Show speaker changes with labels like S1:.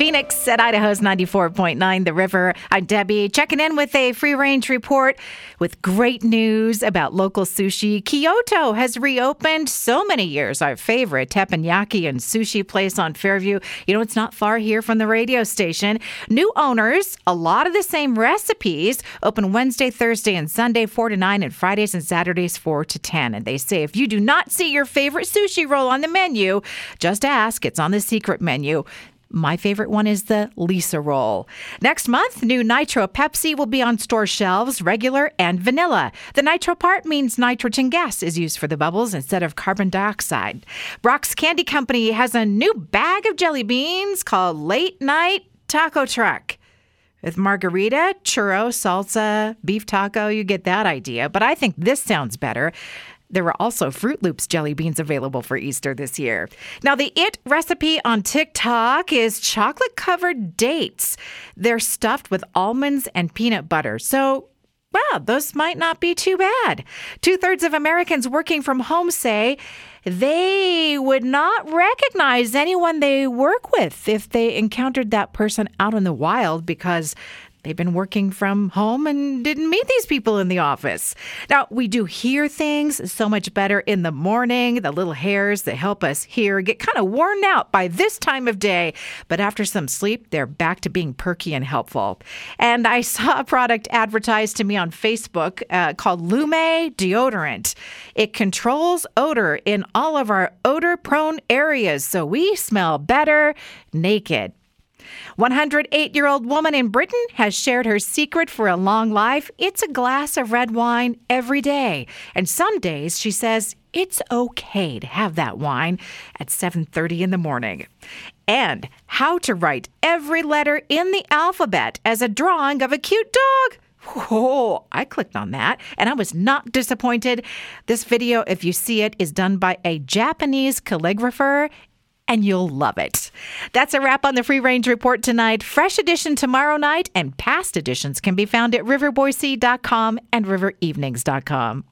S1: Phoenix at Idaho's 94.9 The River. I'm Debbie, checking in with a free range report with great news about local sushi. Kyoto has reopened so many years. Our favorite teppanyaki and sushi place on Fairview. You know, it's not far here from the radio station. New owners, a lot of the same recipes, open Wednesday, Thursday, and Sunday, 4 to 9, and Fridays and Saturdays, 4 to 10. And they say if you do not see your favorite sushi roll on the menu, just ask. It's on the secret menu. My favorite one is the Lisa roll. Next month, new Nitro Pepsi will be on store shelves, regular and vanilla. The nitro part means nitrogen gas is used for the bubbles instead of carbon dioxide. Brach's Candy Company has a new bag of jelly beans called Late Night Taco Truck. With margarita, churro, salsa, beef taco, you get that idea. But I think this sounds better. There were also Froot Loops jelly beans available for Easter this year. Now, the it recipe on TikTok is chocolate covered dates. They're stuffed with almonds and peanut butter. So, wow, those might not be too bad. Two thirds of Americans working from home say they would not recognize anyone they work with if they encountered that person out in the wild because They've been working from home and didn't meet these people in the office. Now, we do hear things so much better in the morning. The little hairs that help us hear get kind of worn out by this time of day, but after some sleep, they're back to being perky and helpful. And I saw a product advertised to me on Facebook uh, called Lume Deodorant. It controls odor in all of our odor prone areas so we smell better naked. 108 year old woman in Britain has shared her secret for a long life. It's a glass of red wine every day. And some days she says it's okay to have that wine at 7:30 in the morning. And how to write every letter in the alphabet as a drawing of a cute dog. Oh, I clicked on that and I was not disappointed. This video, if you see it, is done by a Japanese calligrapher and you'll love it. That's a wrap on the Free Range Report tonight. Fresh edition tomorrow night, and past editions can be found at riverboise.com and riverevenings.com.